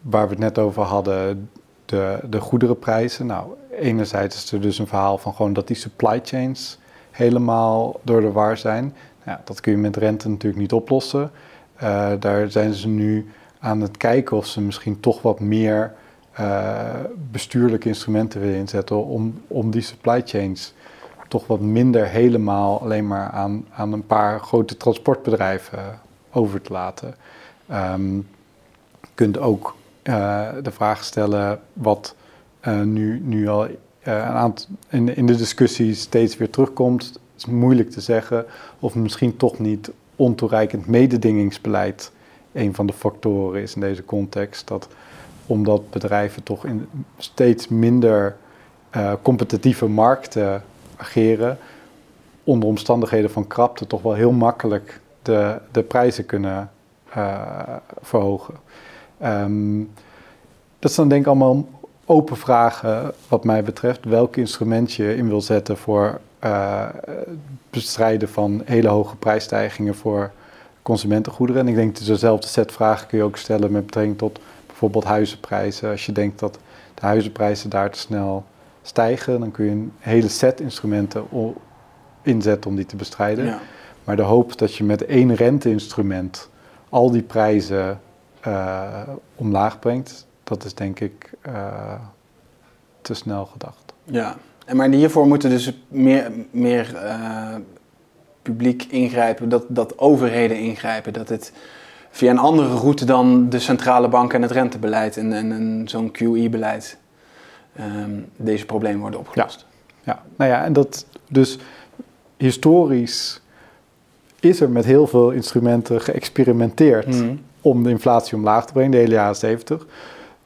waar we het net over hadden, de, de goederenprijzen. Nou, enerzijds is er dus een verhaal van gewoon dat die supply chains helemaal door de war zijn. Nou, dat kun je met rente natuurlijk niet oplossen. Uh, daar zijn ze nu aan het kijken of ze misschien toch wat meer uh, bestuurlijke instrumenten willen inzetten om, om die supply chains toch wat minder helemaal alleen maar aan, aan een paar grote transportbedrijven over te laten. Um, kunt ook uh, de vraag stellen wat uh, nu, nu al uh, een aantal in, in de discussie steeds weer terugkomt. Het is moeilijk te zeggen of misschien toch niet ontoereikend mededingingsbeleid een van de factoren is in deze context. Dat omdat bedrijven toch in steeds minder competitieve markten ageren, onder omstandigheden van krapte toch wel heel makkelijk de, de prijzen kunnen verhogen. Um, dat zijn denk ik allemaal open vragen wat mij betreft. Welk instrument je in wil zetten voor uh, bestrijden van hele hoge prijsstijgingen voor consumentengoederen. En ik denk dat dezelfde set vragen kun je ook stellen met betrekking tot bijvoorbeeld huizenprijzen. Als je denkt dat de huizenprijzen daar te snel stijgen, dan kun je een hele set instrumenten inzetten om die te bestrijden. Ja. Maar de hoop dat je met één renteinstrument al die prijzen uh, omlaag brengt, dat is denk ik uh, te snel gedacht. Ja, en maar hiervoor moeten dus meer, meer uh, publiek ingrijpen, dat, dat overheden ingrijpen, dat het via een andere route dan de centrale bank en het rentebeleid en, en, en zo'n QE-beleid um, deze problemen worden opgelost. Ja. ja, nou ja, en dat dus historisch is er met heel veel instrumenten geëxperimenteerd. Mm om de inflatie omlaag te brengen, de hele jaren 70.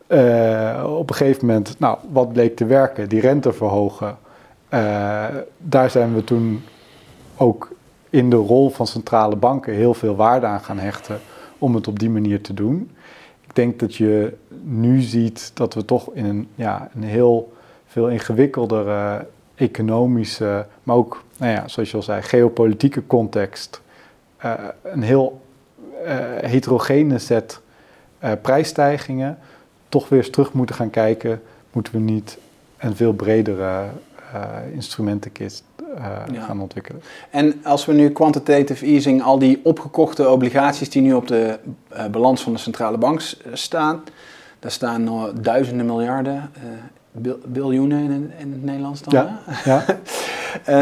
eh, op een gegeven moment, nou, wat bleek te werken? Die rente verhogen. Eh, daar zijn we toen ook in de rol van centrale banken heel veel waarde aan gaan hechten om het op die manier te doen. Ik denk dat je nu ziet dat we toch in een, ja, een heel veel ingewikkeldere economische, maar ook, nou ja, zoals je al zei, geopolitieke context, uh, een heel heterogene set uh, prijsstijgingen, toch weer eens terug moeten gaan kijken, moeten we niet een veel bredere instrumentenkist ja. gaan ontwikkelen. En als we nu quantitative easing, al die opgekochte obligaties die nu op de balans van de centrale bank staan, daar staan nog duizenden miljarden biljoenen in, in het Nederlands dan. Ja. ja.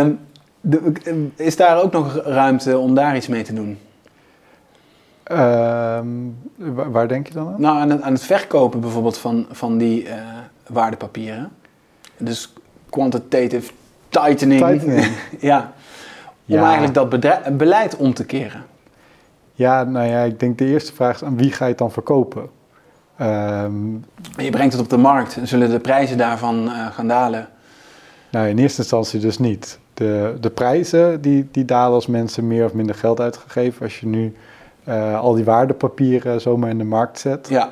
um, de, is daar ook nog ruimte om daar iets mee te doen? Um, waar, waar, denk je dan aan? Nou, aan het, aan het verkopen bijvoorbeeld van, van die uh, waardepapieren. Dus quantitative tightening. tightening. ja. Om ja. eigenlijk dat beleid om te keren. Ja, nou ja, ik denk de eerste vraag is aan wie ga je het dan verkopen? Um, je brengt het op de markt. Zullen de prijzen daarvan uh, gaan dalen? Nou, in eerste instantie dus niet. De, de prijzen die, die dalen als mensen meer of minder geld uitgegeven. Als je nu uh, al die waardepapieren zomaar in de markt zet. Ja.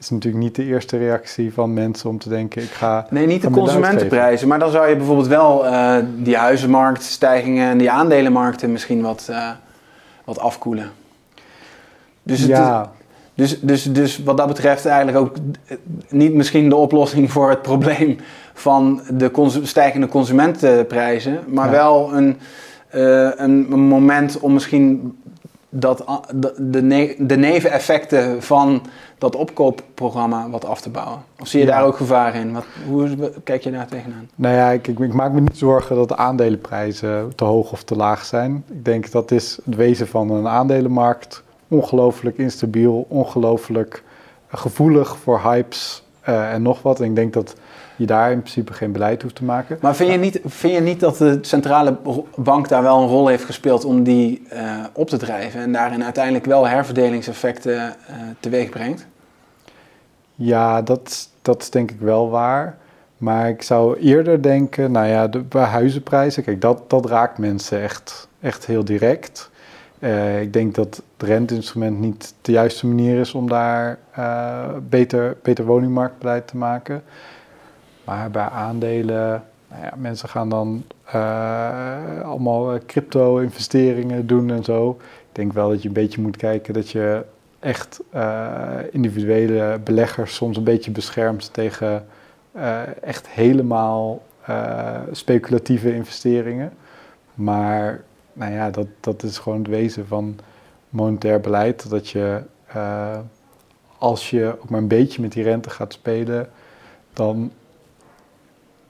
Is natuurlijk niet de eerste reactie van mensen om te denken: ik ga. Nee, niet de consumentenprijzen. Maar dan zou je bijvoorbeeld wel uh, die huizenmarktstijgingen en die aandelenmarkten misschien wat, wat afkoelen. Dus het, ja. Dus, dus, dus wat dat betreft eigenlijk ook niet misschien de oplossing voor het probleem van de stijgende consumentenprijzen, maar ja. wel een, uh, een, een, moment om misschien dat, de, ne de neveneffecten van dat opkoopprogramma wat af te bouwen. Of zie je ja. daar ook gevaar in? Wat, hoe kijk je daar tegenaan? Nou ja, ik, ik, ik, maak me niet zorgen dat de aandelenprijzen te hoog of te laag zijn. Ik denk dat is het wezen van een aandelenmarkt ongelooflijk instabiel, ongelooflijk gevoelig voor hypes uh, en nog wat. En ik denk dat je daar in principe geen beleid hoeft te maken. Maar vind je niet, vind je niet dat de centrale bank daar wel een rol heeft gespeeld om die uh, op te drijven en daarin uiteindelijk wel herverdelingseffecten uh, teweeg brengt? Ja, dat, dat is denk ik wel waar. Maar ik zou eerder denken, nou ja, de, bij huizenprijzen, kijk, dat, dat raakt mensen echt, echt heel direct. Uh, ik denk dat het renteinstrument niet de juiste manier is om daar uh, beter, beter woningmarktbeleid te maken. Maar bij aandelen, nou ja, mensen gaan dan uh, allemaal crypto-investeringen doen en zo. Ik denk wel dat je een beetje moet kijken dat je echt individuele beleggers soms een beetje beschermt tegen echt helemaal speculatieve investeringen. Maar nou ja, dat, dat is gewoon het wezen van monetair beleid. Dat je, als je ook maar een beetje met die rente gaat spelen, dan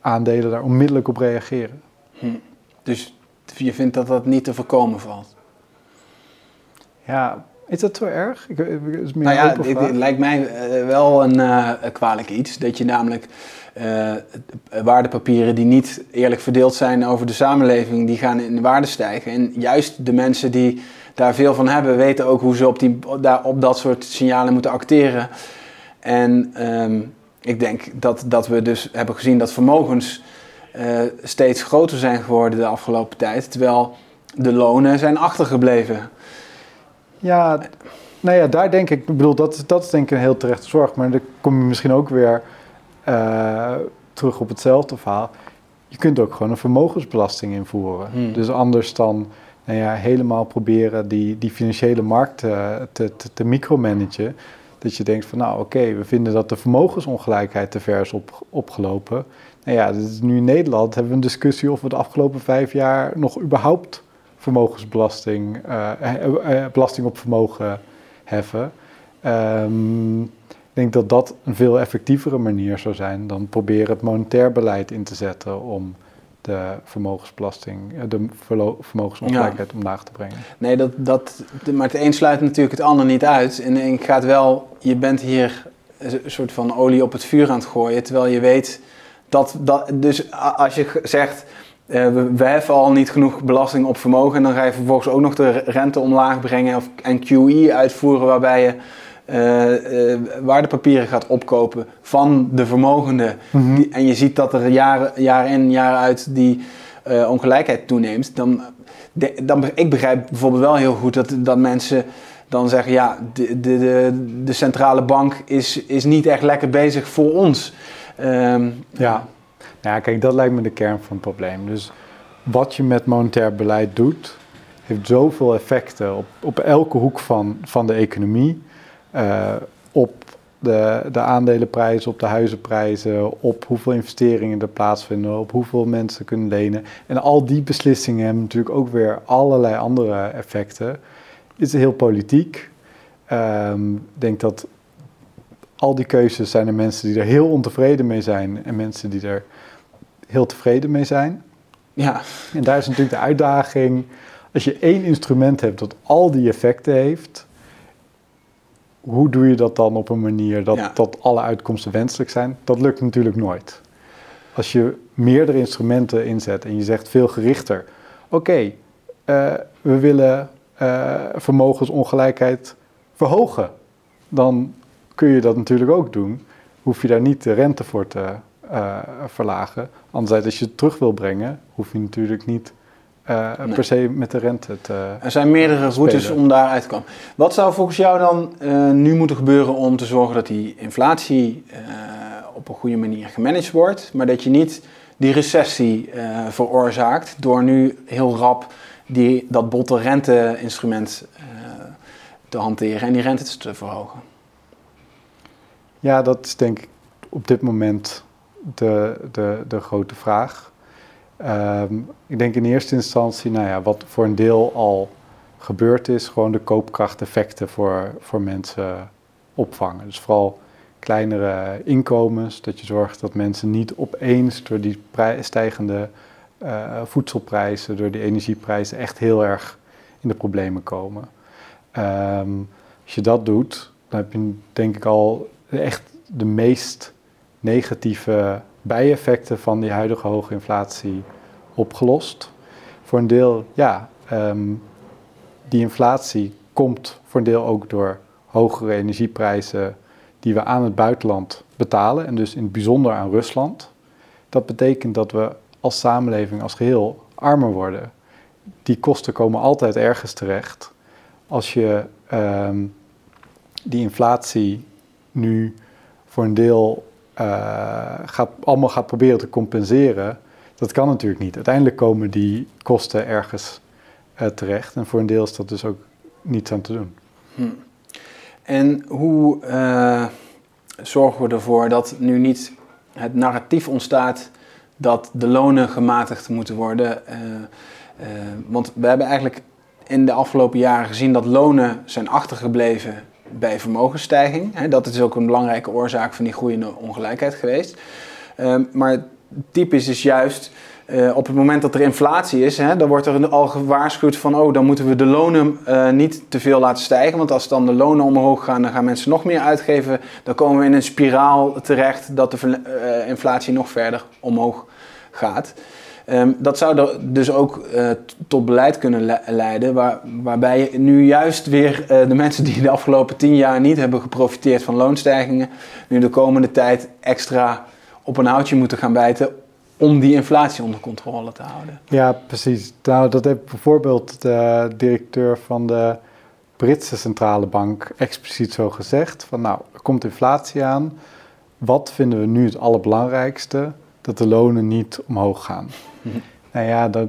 aandelen daar onmiddellijk op reageren. Hm. Dus je vindt dat dat niet te voorkomen valt? Ja, is dat zo erg? Ik, is meer nou ja, het, lijkt mij uh, wel een uh, kwalijk iets. Dat je namelijk uh, waardepapieren die niet eerlijk verdeeld zijn over de samenleving, die gaan in waarde stijgen. En juist de mensen die daar veel van hebben, weten ook hoe ze op, die, daar, op dat soort signalen moeten acteren. En um, ik denk dat, dat we dus hebben gezien dat vermogens uh, steeds groter zijn geworden de afgelopen tijd, terwijl de lonen zijn achtergebleven. Ja, nou ja, daar denk ik, ik bedoel, dat, dat is denk ik een heel terechte zorg, maar dan kom je misschien ook weer uh, terug op hetzelfde verhaal. Je kunt ook gewoon een vermogensbelasting invoeren. Hmm. Dus anders dan nou ja, helemaal proberen die, die financiële markt uh, te, te, te micromanagen. Dat je denkt van nou oké, we vinden dat de vermogensongelijkheid te ver is op, opgelopen. Nou ja, nu in Nederland hebben we een discussie of we de afgelopen vijf jaar nog überhaupt vermogensbelasting, uh, belasting op vermogen heffen. Um, ik denk dat dat een veel effectievere manier zou zijn dan proberen het monetair beleid in te zetten om de vermogensbelasting, eh, de vermogensongelijkheid ja. omlaag te brengen. Nee, dat, dat, maar het een sluit natuurlijk het ander niet uit. En ik ga het wel, je bent hier een soort van olie op het vuur aan het gooien, terwijl je weet dat, dat dus als je zegt, uh, we, we heffen al niet genoeg belasting op vermogen en dan ga je vervolgens ook nog de rente omlaag brengen of, en QE uitvoeren waarbij je uh, uh, waardepapieren gaat opkopen van de vermogenden. Mhm. die, en je ziet dat er jaren, jaar in, jaar uit die uh, ongelijkheid toeneemt. Dan, de, dan, ik begrijp bijvoorbeeld wel heel goed dat, dat mensen dan zeggen: ja, de, de, de, de centrale bank is, is niet echt lekker bezig voor ons. Um, ja. ja, kijk, dat lijkt me de kern van het probleem. Dus wat je met monetair beleid doet, heeft zoveel effecten op, op elke hoek van, van de economie. Uh, op de, de aandelenprijzen, op de huizenprijzen, op hoeveel investeringen er plaatsvinden, op hoeveel mensen kunnen lenen. En al die beslissingen hebben natuurlijk ook weer allerlei andere effecten. Het is heel politiek. Um, ik denk dat al die keuzes zijn er mensen die er heel ontevreden mee zijn en mensen die er heel tevreden mee zijn. Ja. En daar is natuurlijk de uitdaging. Als je één instrument hebt dat al die effecten heeft, hoe doe je dat dan op een manier dat, Ja. dat alle uitkomsten wenselijk zijn? Dat lukt natuurlijk nooit. Als je meerdere instrumenten inzet en je zegt veel gerichter: oké, eh, we willen eh, vermogensongelijkheid verhogen, dan kun je dat natuurlijk ook doen. Hoef je daar niet de rente voor te eh, verlagen. Anderzijds, als je het terug wil brengen, hoef je natuurlijk niet eh, Nee. per se met de rente te. Er zijn meerdere routes om daaruit te komen. Wat zou volgens jou dan eh, nu moeten gebeuren om te zorgen dat die inflatie eh, op een goede manier gemanaged wordt, maar dat je niet die recessie veroorzaakt door nu heel rap die, dat botte rente-instrument te hanteren en die rentes te verhogen? Ja, dat is denk ik op dit moment de, de, de grote vraag. Ehm, ik denk in eerste instantie, nou ja, wat voor een deel al gebeurd is, gewoon de koopkrachteffecten voor, voor mensen opvangen. Dus vooral kleinere inkomens, dat je zorgt dat mensen niet opeens door die stijgende eh, voedselprijzen, door die energieprijzen echt heel erg in de problemen komen. Ehm, als je dat doet, dan heb je denk ik al echt de meest negatieve bijeffecten van die huidige hoge inflatie opgelost. Voor een deel, ja, ehm, die inflatie komt voor een deel ook door hogere energieprijzen die we aan het buitenland betalen en dus in het bijzonder aan Rusland. Dat betekent dat we als samenleving als geheel armer worden. Die kosten komen altijd ergens terecht. Als je ehm, die inflatie nu voor een deel gaat, allemaal gaat proberen te compenseren, dat kan natuurlijk niet. Uiteindelijk komen die kosten ergens eh, terecht en voor een deel is dat dus ook niets aan te doen. En hoe eh, zorgen we ervoor dat nu niet het narratief ontstaat dat de lonen gematigd moeten worden? Eh, eh, want we hebben eigenlijk in de afgelopen jaren gezien dat lonen zijn achtergebleven bij vermogensstijging. Dat is ook een belangrijke oorzaak van die groeiende ongelijkheid geweest. Ehm, maar typisch is juist eh, op het moment dat er inflatie is, dan wordt er al gewaarschuwd van, oh, dan moeten we de lonen eh, niet te veel laten stijgen. Want als dan de lonen omhoog gaan, dan gaan mensen nog meer uitgeven. Dan komen we in een spiraal terecht dat de eh, inflatie nog verder omhoog gaat. Ehm, dat zou dus ook eh, tot beleid kunnen le- leiden, waar, waarbij nu juist weer eh, de mensen die de afgelopen tien jaar niet hebben geprofiteerd van loonstijgingen, nu de komende tijd extra op een houtje moeten gaan bijten om die inflatie onder controle te houden. Ja, precies. Nou, dat heeft bijvoorbeeld de directeur van de Britse centrale bank expliciet zo gezegd. Van nou, er komt inflatie aan. Wat vinden we nu het allerbelangrijkste? Dat de lonen niet omhoog gaan. Nou ja, dat,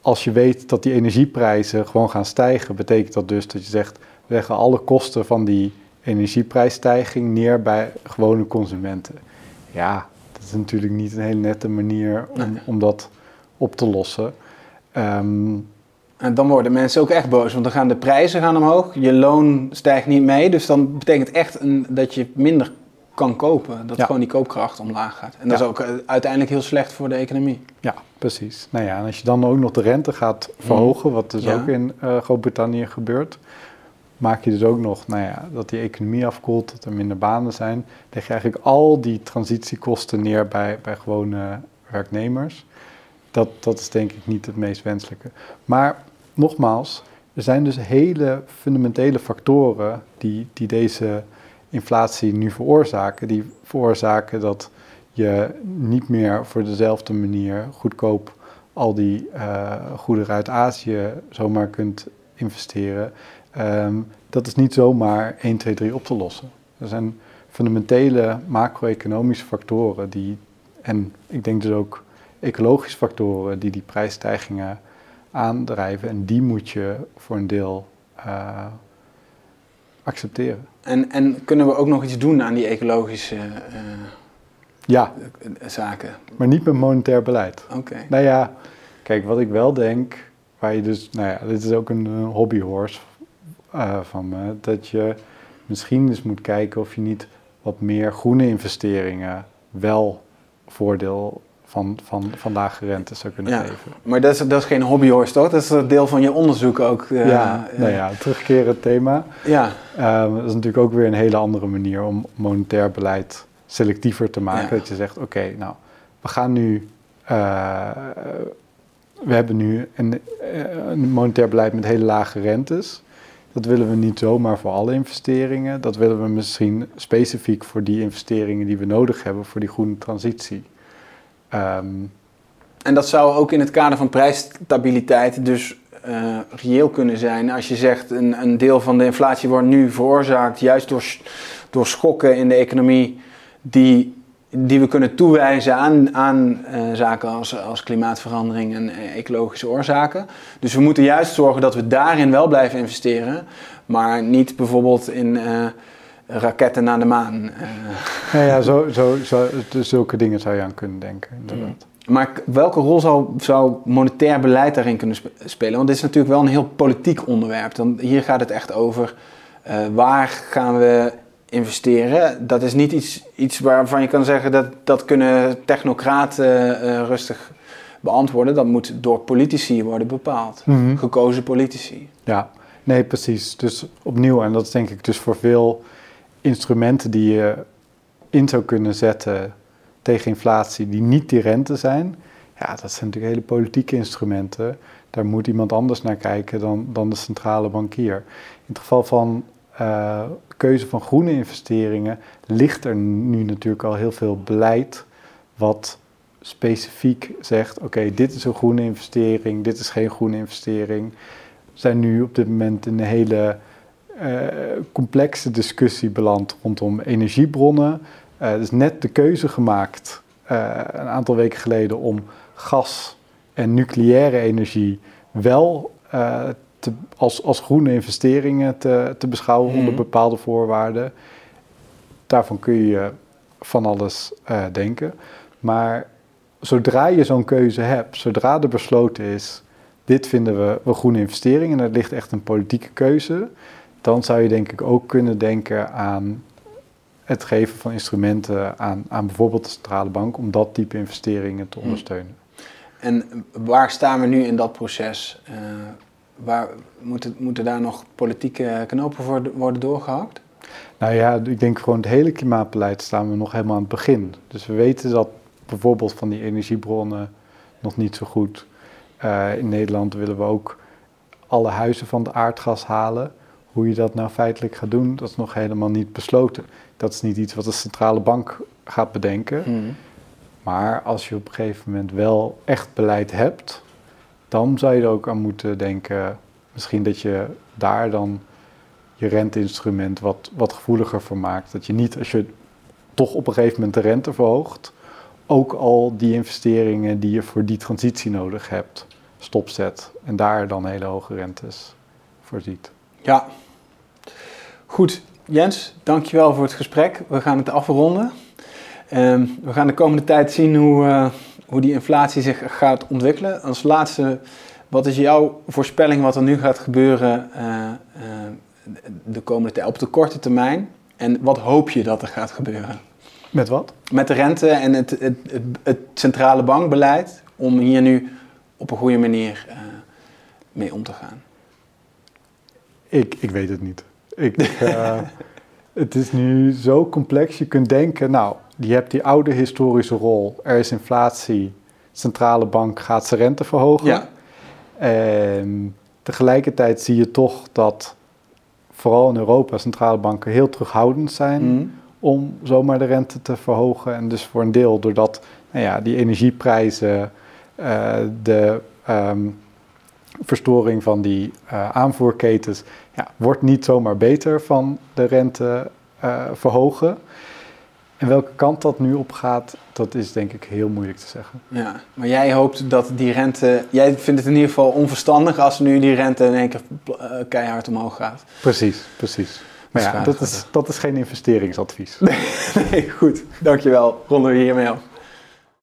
als je weet dat die energieprijzen gewoon gaan stijgen, betekent dat dus dat je zegt, we leggen alle kosten van die energieprijsstijging neer bij gewone consumenten. Ja, dat is natuurlijk niet een hele nette manier om dat op te lossen. Ehm, En dan worden mensen ook echt boos, want dan gaan de prijzen gaan omhoog, je loon stijgt niet mee, dus dan betekent echt een, dat je minder kan kopen, dat Ja. gewoon die koopkracht omlaag gaat. En dat Ja. is ook eh, uiteindelijk heel slecht voor de economie. ja, precies. Nou ja, en als je dan ook nog de rente gaat verhogen, wat dus Ja. ook in eh, Groot-Brittannië gebeurt, maak je dus ook nog nou ja, dat die economie afkoelt, dat er minder banen zijn. Leg je eigenlijk al die transitiekosten neer bij, bij gewone werknemers. Dat, dat is denk ik niet het meest wenselijke. Maar nogmaals, er zijn dus hele fundamentele factoren die, die deze inflatie nu veroorzaken. Die veroorzaken dat je niet meer voor dezelfde manier goedkoop al die uh, goederen uit Azië zomaar kunt investeren. Ehm, dat is niet zomaar 1, 2, 3 op te lossen. Er zijn fundamentele macro-economische factoren die, en ik denk dus ook ecologische factoren die die prijsstijgingen aandrijven. En die moet je voor een deel uh, accepteren. En, en kunnen we ook nog iets doen aan die ecologische uh, ja. zaken? Maar niet met monetair beleid. Oké. Nou ja, kijk, wat ik wel denk, waar je dus, nou ja, dit is ook een, een hobbyhorse uh, van me, dat je misschien eens moet kijken of je niet wat meer groene investeringen wel voordeel van, van, van lage rente zou kunnen ja, geven. Maar dat is, dat is geen hobbyhorst toch? Dat is deel van je onderzoek ook. Uh, ja, nou ja, terugkerend thema. Ja. Um, dat is natuurlijk ook weer een hele andere manier om monetair beleid selectiever te maken. Ja. Dat je zegt, oké, nou, we gaan nu... Uh, we hebben nu een, een monetair beleid met hele lage rentes. Dat willen we niet zomaar voor alle investeringen. Dat willen we misschien specifiek voor die investeringen die we nodig hebben voor die groene transitie. Um, en dat zou ook in het kader van prijsstabiliteit dus uh, reëel kunnen zijn. Als je zegt een, een deel van de inflatie wordt nu veroorzaakt juist door, door schokken in de economie die, die we kunnen toewijzen aan, aan uh, zaken als, als klimaatverandering en uh, ecologische oorzaken. Dus we moeten juist zorgen dat we daarin wel blijven investeren, maar niet bijvoorbeeld in raketten naar de maan. Ja, ja zo, zo, zo, zulke dingen zou je aan kunnen denken, inderdaad. Maar welke rol zou, zou monetair beleid daarin kunnen spelen? Want dit is natuurlijk wel een heel politiek onderwerp. Dan, hier gaat het echt over uh, waar gaan we investeren. Dat is niet iets, iets waarvan je kan zeggen dat dat kunnen technocraten uh, rustig beantwoorden. Dat moet door politici worden bepaald. Mm -hmm. Gekozen politici. Ja, nee precies. Dus opnieuw, en dat is denk ik dus voor veel instrumenten die je in zou kunnen zetten tegen inflatie die niet die rente zijn, ja, dat zijn natuurlijk hele politieke instrumenten. Daar moet iemand anders naar kijken dan, dan de centrale bankier. In het geval van uh, keuze van groene investeringen ligt er nu natuurlijk al heel veel beleid wat specifiek zegt: oké, dit is een groene investering, dit is geen groene investering. We zijn nu op dit moment in een hele complexe discussie beland rondom energiebronnen. Er is net de keuze gemaakt uh, een aantal weken geleden om gas en nucleaire energie wel te, als, als groene investeringen te, te beschouwen onder bepaalde voorwaarden. Daarvan kun je van alles denken. Maar zodra je zo'n keuze hebt, zodra er besloten is, dit vinden we een groene investering en er ligt echt een politieke keuze, dan zou je denk ik ook kunnen denken aan het geven van instrumenten aan, aan bijvoorbeeld de centrale bank om dat type investeringen te ondersteunen. En waar staan we nu in dat proces? Uh, waar moeten, moeten daar nog politieke knopen voor worden doorgehakt? Nou ja, ik denk gewoon het hele klimaatbeleid staan we nog helemaal aan het begin. Dus we weten dat bijvoorbeeld van die energiebronnen nog niet zo goed. Uh, in Nederland willen we ook alle huizen van de aardgas halen. Hoe je dat nou feitelijk gaat doen, dat is nog helemaal niet besloten. Dat is niet iets wat de centrale bank gaat bedenken. Hmm. Maar als je op een gegeven moment wel echt beleid hebt, dan zou je er ook aan moeten denken. Misschien dat je daar dan je renteinstrument wat, wat gevoeliger voor maakt. Dat je niet, als je toch op een gegeven moment de rente verhoogt, ook al die investeringen die je voor die transitie nodig hebt, stopzet. En daar dan hele hoge rentes voor ziet. Ja, goed. Jens, dankjewel voor het gesprek. We gaan het afronden. Um, we gaan de komende tijd zien hoe, uh, hoe die inflatie zich gaat ontwikkelen. Als laatste, wat is jouw voorspelling wat er nu gaat gebeuren uh, uh, de komende tijd op de korte termijn? En wat hoop je dat er gaat gebeuren? Met wat? Met de rente en het, het, het, het centrale bankbeleid om hier nu op een goede manier mee om te gaan. Ik, ik weet het niet. Ik, uh, het is nu zo complex. Je kunt denken, nou, je hebt die oude historische rol. Er is inflatie. Centrale bank gaat zijn rente verhogen. Ja. En Tegelijkertijd zie je toch dat vooral in Europa centrale banken heel terughoudend zijn Mhm. om zomaar de rente te verhogen. En dus voor een deel doordat nou ja, die energieprijzen, eh, de ehm, verstoring van die eh, aanvoerketens, ja, wordt niet zomaar beter van de rente eh, verhogen. En welke kant dat nu op gaat, dat is denk ik heel moeilijk te zeggen. Ja, maar jij hoopt dat die rente... Jij vindt het in ieder geval onverstandig als nu die rente in één keer eh, keihard omhoog gaat. Precies, precies. Maar ja, dat is, dat is geen investeringsadvies. Nee, goed. Dankjewel. Ronden we hiermee af.